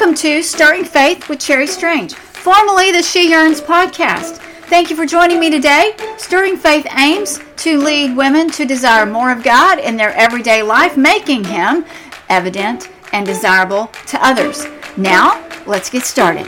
Welcome to Stirring Faith with Cherry Strange, formerly the She Yearns podcast. Thank you for joining me today. Stirring Faith aims to lead women to desire more of God in their everyday life, making Him evident and desirable to others. Now, let's get started.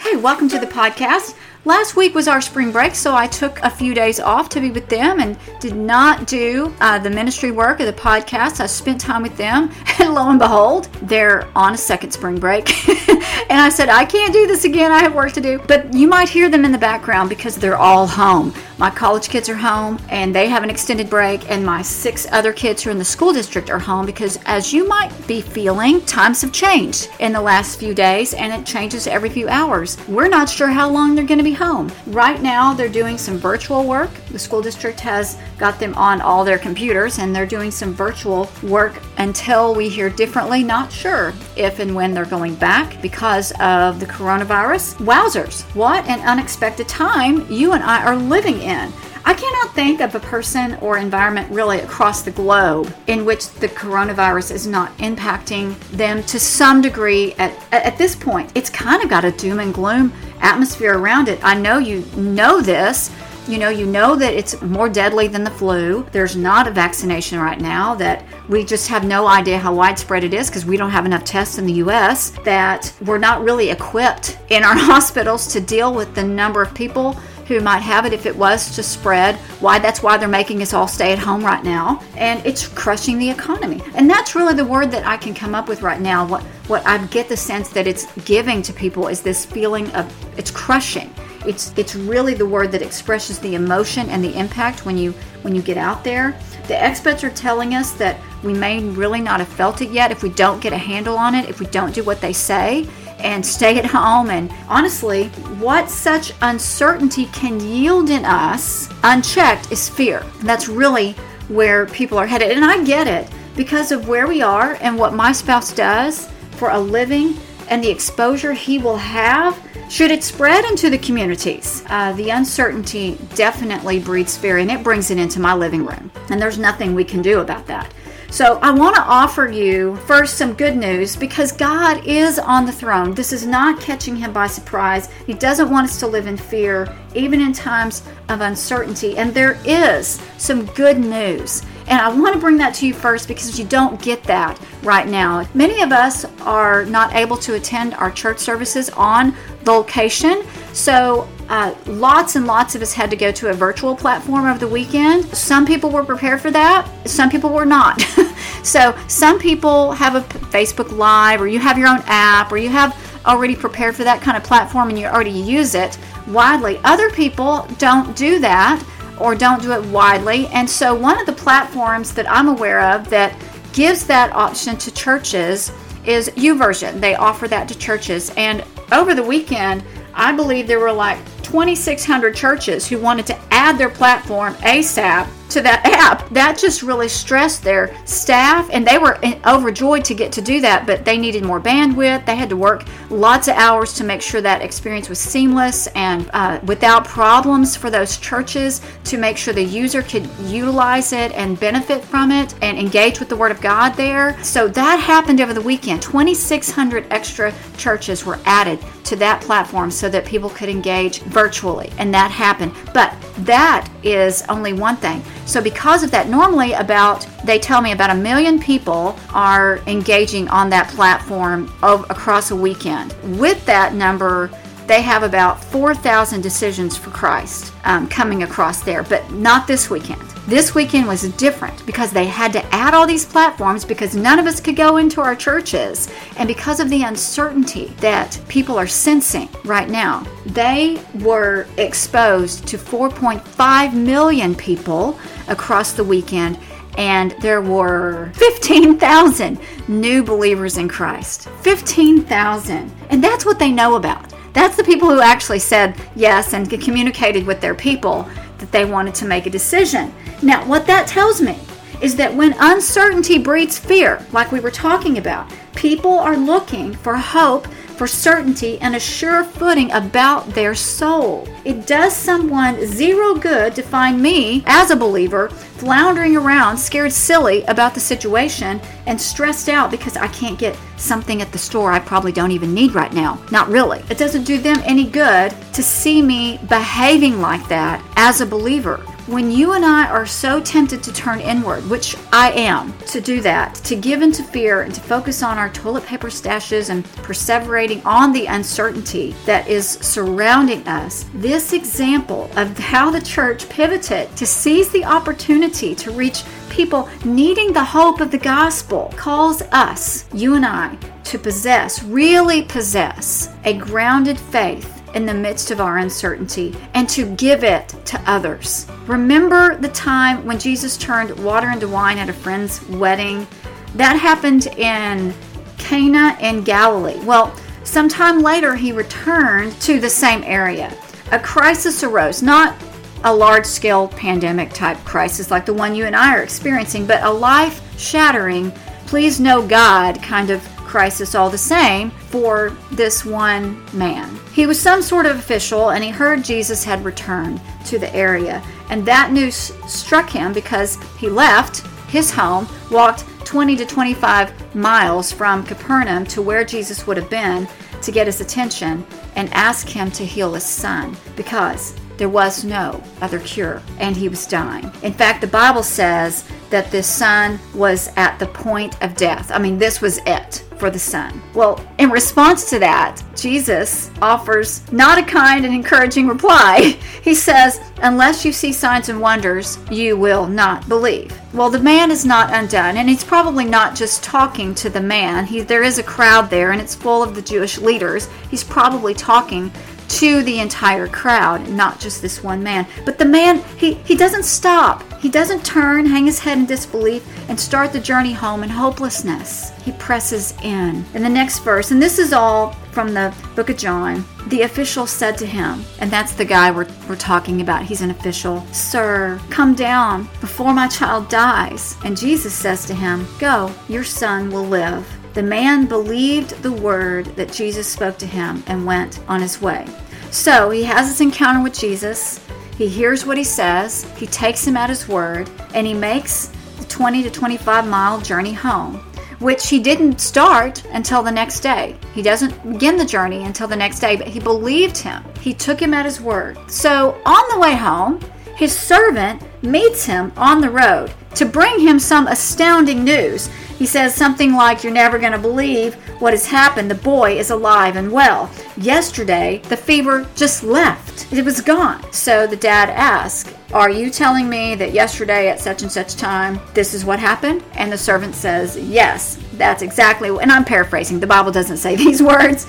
Hey, welcome to the podcast. Last week was our spring break, so I took a few days off to be with them and did not do uh, the ministry work or the podcast. I spent time with them, and lo and behold, they're on a second spring break. and I said, I can't do this again. I have work to do. But you might hear them in the background because they're all home. My college kids are home and they have an extended break, and my six other kids who are in the school district are home because, as you might be feeling, times have changed in the last few days and it changes every few hours. We're not sure how long they're going to be home. Right now, they're doing some virtual work. The school district has got them on all their computers and they're doing some virtual work until we hear differently. Not sure if and when they're going back because of the coronavirus. Wowzers, what an unexpected time you and I are living in. I cannot think of a person or environment really across the globe in which the coronavirus is not impacting them to some degree at, at this point. It's kind of got a doom and gloom atmosphere around it. I know you know this. You know, you know that it's more deadly than the flu. There's not a vaccination right now, that we just have no idea how widespread it is because we don't have enough tests in the US, that we're not really equipped in our hospitals to deal with the number of people who might have it if it was to spread. Why that's why they're making us all stay at home right now, and it's crushing the economy. And that's really the word that I can come up with right now. What what I get the sense that it's giving to people is this feeling of it's crushing. It's it's really the word that expresses the emotion and the impact when you when you get out there. The experts are telling us that we may really not have felt it yet if we don't get a handle on it, if we don't do what they say and stay at home. And honestly, what such uncertainty can yield in us unchecked is fear. That's really where people are headed. And I get it because of where we are and what my spouse does for a living and the exposure he will have should it spread into the communities. Uh, the uncertainty definitely breeds fear and it brings it into my living room. And there's nothing we can do about that. So, I want to offer you first some good news because God is on the throne. This is not catching him by surprise. He doesn't want us to live in fear, even in times of uncertainty. And there is some good news. And I want to bring that to you first because you don't get that right now. Many of us are not able to attend our church services on location. So uh, lots and lots of us had to go to a virtual platform over the weekend. Some people were prepared for that, some people were not. so, some people have a Facebook Live, or you have your own app, or you have already prepared for that kind of platform and you already use it widely. Other people don't do that or don't do it widely. And so, one of the platforms that I'm aware of that gives that option to churches is YouVersion. They offer that to churches. And over the weekend, I believe there were like 2,600 churches who wanted to add their platform ASAP to that app. That just really stressed their staff, and they were overjoyed to get to do that, but they needed more bandwidth. They had to work lots of hours to make sure that experience was seamless and uh, without problems for those churches to make sure the user could utilize it and benefit from it and engage with the Word of God there. So that happened over the weekend. 2,600 extra churches were added to that platform so that people could engage virtually, and that happened. But that is only one thing. So, because of that, normally about, they tell me about a million people are engaging on that platform of, across a weekend. With that number, they have about 4,000 decisions for Christ um, coming across there, but not this weekend. This weekend was different because they had to add all these platforms because none of us could go into our churches. And because of the uncertainty that people are sensing right now, they were exposed to 4.5 million people across the weekend and there were 15,000 new believers in Christ. 15,000. And that's what they know about. That's the people who actually said yes and communicated with their people that they wanted to make a decision. Now, what that tells me is that when uncertainty breeds fear, like we were talking about, people are looking for hope for certainty and a sure footing about their soul. It does someone zero good to find me, as a believer, floundering around, scared silly about the situation, and stressed out because I can't get something at the store I probably don't even need right now. Not really. It doesn't do them any good to see me behaving like that as a believer. When you and I are so tempted to turn inward, which I am, to do that, to give into fear and to focus on our toilet paper stashes and perseverating on the uncertainty that is surrounding us, this example of how the church pivoted to seize the opportunity to reach people needing the hope of the gospel calls us, you and I, to possess, really possess, a grounded faith in the midst of our uncertainty and to give it to others. Remember the time when Jesus turned water into wine at a friend's wedding? That happened in Cana in Galilee. Well, sometime later, he returned to the same area. A crisis arose, not a large scale pandemic type crisis like the one you and I are experiencing, but a life shattering, please know God kind of crisis all the same for this one man. He was some sort of official and he heard Jesus had returned to the area. And that news struck him because he left his home, walked 20 to 25 miles from Capernaum to where Jesus would have been to get his attention and ask him to heal his son because there was no other cure and he was dying. In fact, the Bible says that this son was at the point of death. I mean, this was it for the son. Well, in response to that, Jesus offers not a kind and encouraging reply. He says, Unless you see signs and wonders, you will not believe. Well, the man is not undone, and he's probably not just talking to the man. He, there is a crowd there, and it's full of the Jewish leaders. He's probably talking to the entire crowd, not just this one man. But the man, he, he doesn't stop. He doesn't turn, hang his head in disbelief, and start the journey home in hopelessness. He presses in. In the next verse, and this is all from the book of John, the official said to him, and that's the guy we're, we're talking about. He's an official. Sir, come down before my child dies. And Jesus says to him, Go, your son will live. The man believed the word that Jesus spoke to him and went on his way. So he has this encounter with Jesus. He hears what he says, he takes him at his word, and he makes the 20 to 25 mile journey home, which he didn't start until the next day. He doesn't begin the journey until the next day, but he believed him. He took him at his word. So on the way home, his servant meets him on the road to bring him some astounding news. He says something like, You're never going to believe what has happened. The boy is alive and well. Yesterday, the fever just left, it was gone. So the dad asks, Are you telling me that yesterday at such and such time, this is what happened? And the servant says, Yes, that's exactly, and I'm paraphrasing, the Bible doesn't say these words,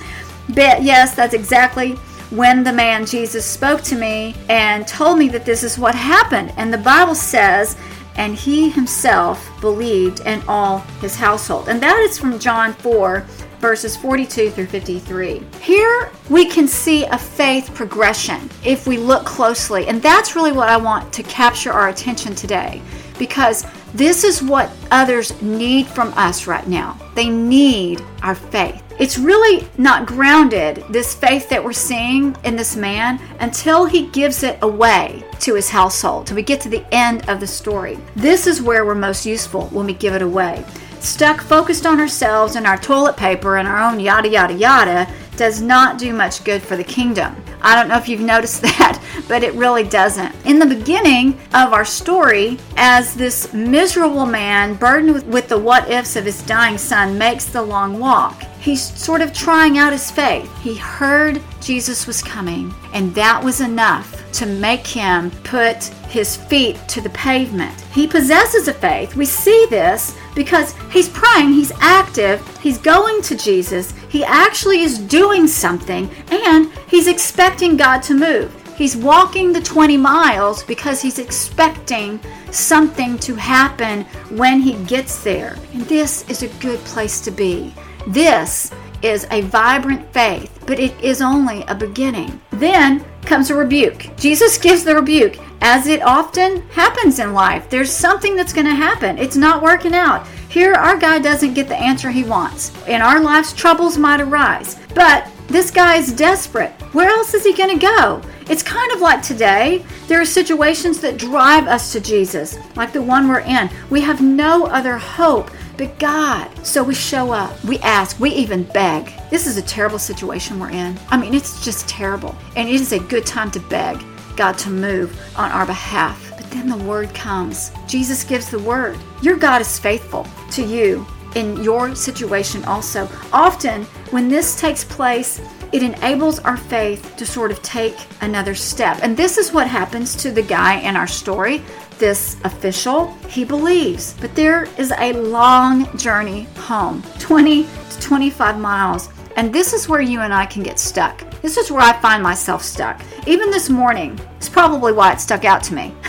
but yes, that's exactly when the man Jesus spoke to me and told me that this is what happened. And the Bible says and he himself believed and all his household. And that is from John 4, verses 42 through 53. Here we can see a faith progression if we look closely. And that's really what I want to capture our attention today because this is what others need from us right now. They need our faith. It's really not grounded, this faith that we're seeing in this man, until he gives it away to his household, till we get to the end of the story. This is where we're most useful when we give it away. Stuck focused on ourselves and our toilet paper and our own yada yada yada does not do much good for the kingdom. I don't know if you've noticed that, but it really doesn't. In the beginning of our story, as this miserable man, burdened with, with the what ifs of his dying son, makes the long walk, he's sort of trying out his faith. He heard Jesus was coming, and that was enough to make him put his feet to the pavement. He possesses a faith. We see this because he's praying, he's active, he's going to Jesus, he actually is doing something, and he's expecting God to move. He's walking the 20 miles because he's expecting something to happen when he gets there. And this is a good place to be. This is a vibrant faith, but it is only a beginning. Then comes a rebuke. Jesus gives the rebuke, as it often happens in life. There's something that's going to happen. It's not working out. Here, our guy doesn't get the answer he wants. In our lives, troubles might arise. But this guy is desperate. Where else is he going to go? It's kind of like today. There are situations that drive us to Jesus, like the one we're in. We have no other hope but God. So we show up, we ask, we even beg. This is a terrible situation we're in. I mean, it's just terrible. And it is a good time to beg God to move on our behalf. Then the word comes. Jesus gives the word. Your God is faithful to you in your situation also. Often, when this takes place, it enables our faith to sort of take another step. And this is what happens to the guy in our story this official, he believes. But there is a long journey home 20 to 25 miles. And this is where you and I can get stuck. This is where I find myself stuck. Even this morning, it's probably why it stuck out to me.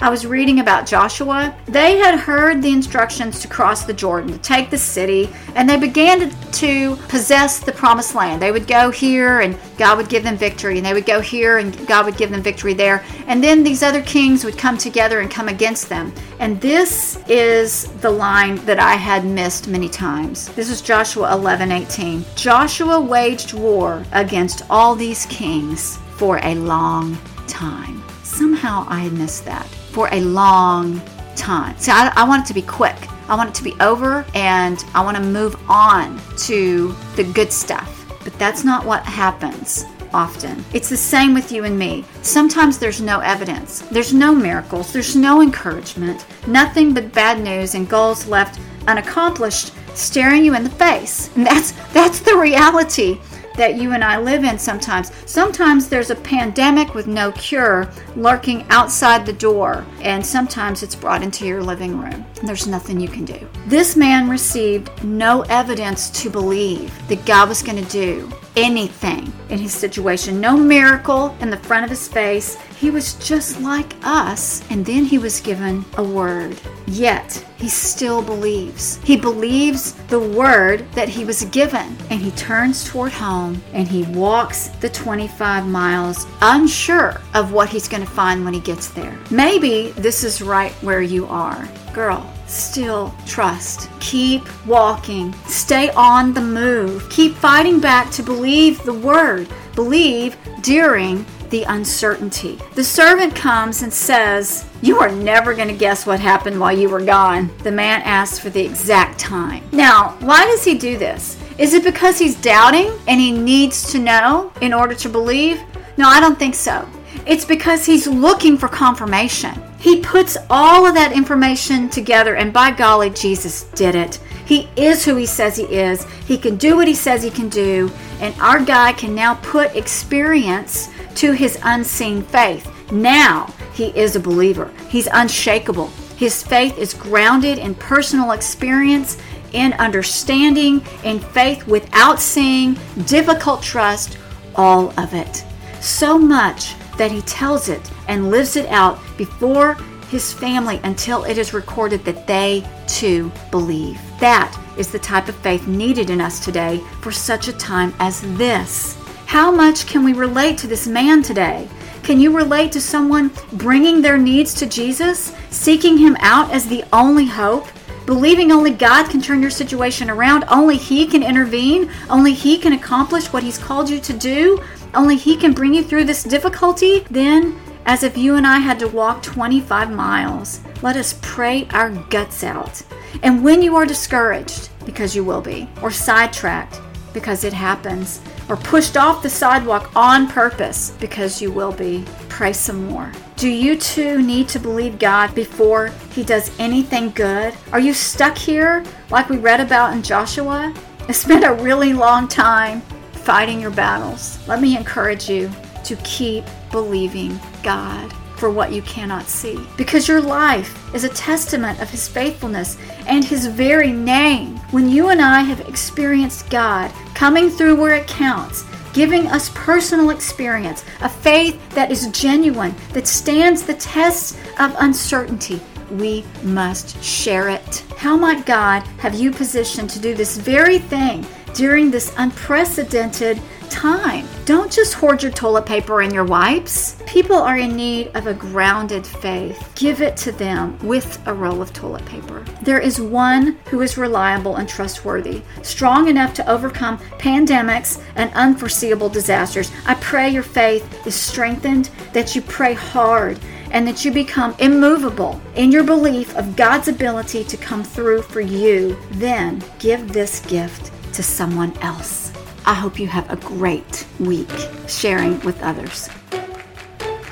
I was reading about Joshua. They had heard the instructions to cross the Jordan, to take the city, and they began to, possess the promised land. They would go here and God would give them victory, and they would go here and God would give them victory there. And then these other kings would come together and come against them. And this is the line that I had missed many times. This is Joshua 11 18. Joshua waged war against all these kings for a long time. Somehow I missed that. For a long time. See, I, I want it to be quick. I want it to be over and I want to move on to the good stuff. But that's not what happens often. It's the same with you and me. Sometimes there's no evidence, there's no miracles, there's no encouragement, nothing but bad news and goals left unaccomplished staring you in the face. And that's that's the reality that you and I live in sometimes. Sometimes there's a pandemic with no cure lurking outside the door, and sometimes it's brought into your living room. There's nothing you can do. This man received no evidence to believe that God was going to do anything in his situation, no miracle in the front of his face. He was just like us, and then he was given a word. Yet, he still believes. He believes the word that he was given, and he turns toward home and he walks the 25 miles, unsure of what he's going to find when he gets there. Maybe this is right where you are. Girl, still trust. Keep walking. Stay on the move. Keep fighting back to believe the word. Believe during the uncertainty. The servant comes and says, You are never going to guess what happened while you were gone. The man asks for the exact time. Now, why does he do this? Is it because he's doubting and he needs to know in order to believe? No, I don't think so. It's because he's looking for confirmation. He puts all of that information together, and by golly, Jesus did it. He is who he says he is. He can do what he says he can do, and our guy can now put experience to his unseen faith. Now he is a believer. He's unshakable. His faith is grounded in personal experience, in understanding, in faith without seeing, difficult trust, all of it. So much that he tells it and lives it out before his family until it is recorded that they too believe. That is the type of faith needed in us today for such a time as this. How much can we relate to this man today? Can you relate to someone bringing their needs to Jesus, seeking him out as the only hope? Believing only God can turn your situation around, only He can intervene, only He can accomplish what He's called you to do, only He can bring you through this difficulty, then, as if you and I had to walk 25 miles, let us pray our guts out. And when you are discouraged, because you will be, or sidetracked, because it happens, or pushed off the sidewalk on purpose, because you will be, pray some more. Do you too need to believe God before He does anything good? Are you stuck here like we read about in Joshua? It's been a really long time fighting your battles, let me encourage you to keep believing God for what you cannot see. Because your life is a testament of His faithfulness and His very name. When you and I have experienced God coming through where it counts, giving us personal experience, a faith that is genuine, that stands the test of uncertainty, we must share it. How might God have you positioned to do this very thing during this unprecedented time. Don't just hoard your toilet paper and your wipes. People are in need of a grounded faith. Give it to them with a roll of toilet paper. There is one who is reliable and trustworthy, strong enough to overcome pandemics and unforeseeable disasters. I pray your faith is strengthened, that you pray hard, and that you become immovable in your belief of God's ability to come through for you. Then give this gift to someone else. I hope you have a great week sharing with others.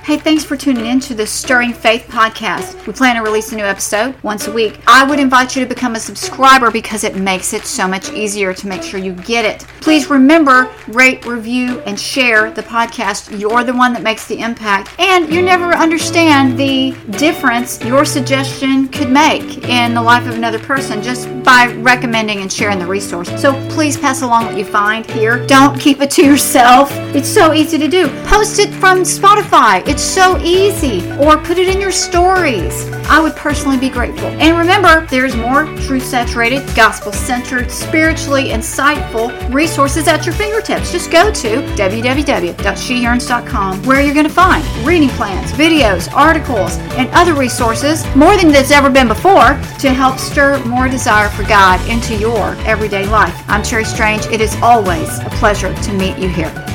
Hey, thanks for tuning in to the Stirring Faith podcast. We plan to release a new episode once a week. I would invite you to become a subscriber because it makes it so much easier to make sure you get it. Please remember, rate, review, and share the podcast. You're the one that makes the impact, and you never understand the difference your suggestion could make in the life of another person just by recommending and sharing the resource. So please pass along what you find here. Don't keep it to yourself. It's so easy to do. Post it from Spotify. It's so easy. Or put it in your stories. I would personally be grateful. And remember, there's more truth saturated, gospel centered, spiritually insightful resources at your fingertips. Just go to www.sheyearns.com where you're going to find reading plans, videos, articles, and other resources, more than there's ever been before, to help stir more desire for God into your everyday life. I'm Cherry Strange. It is always a pleasure to meet you here.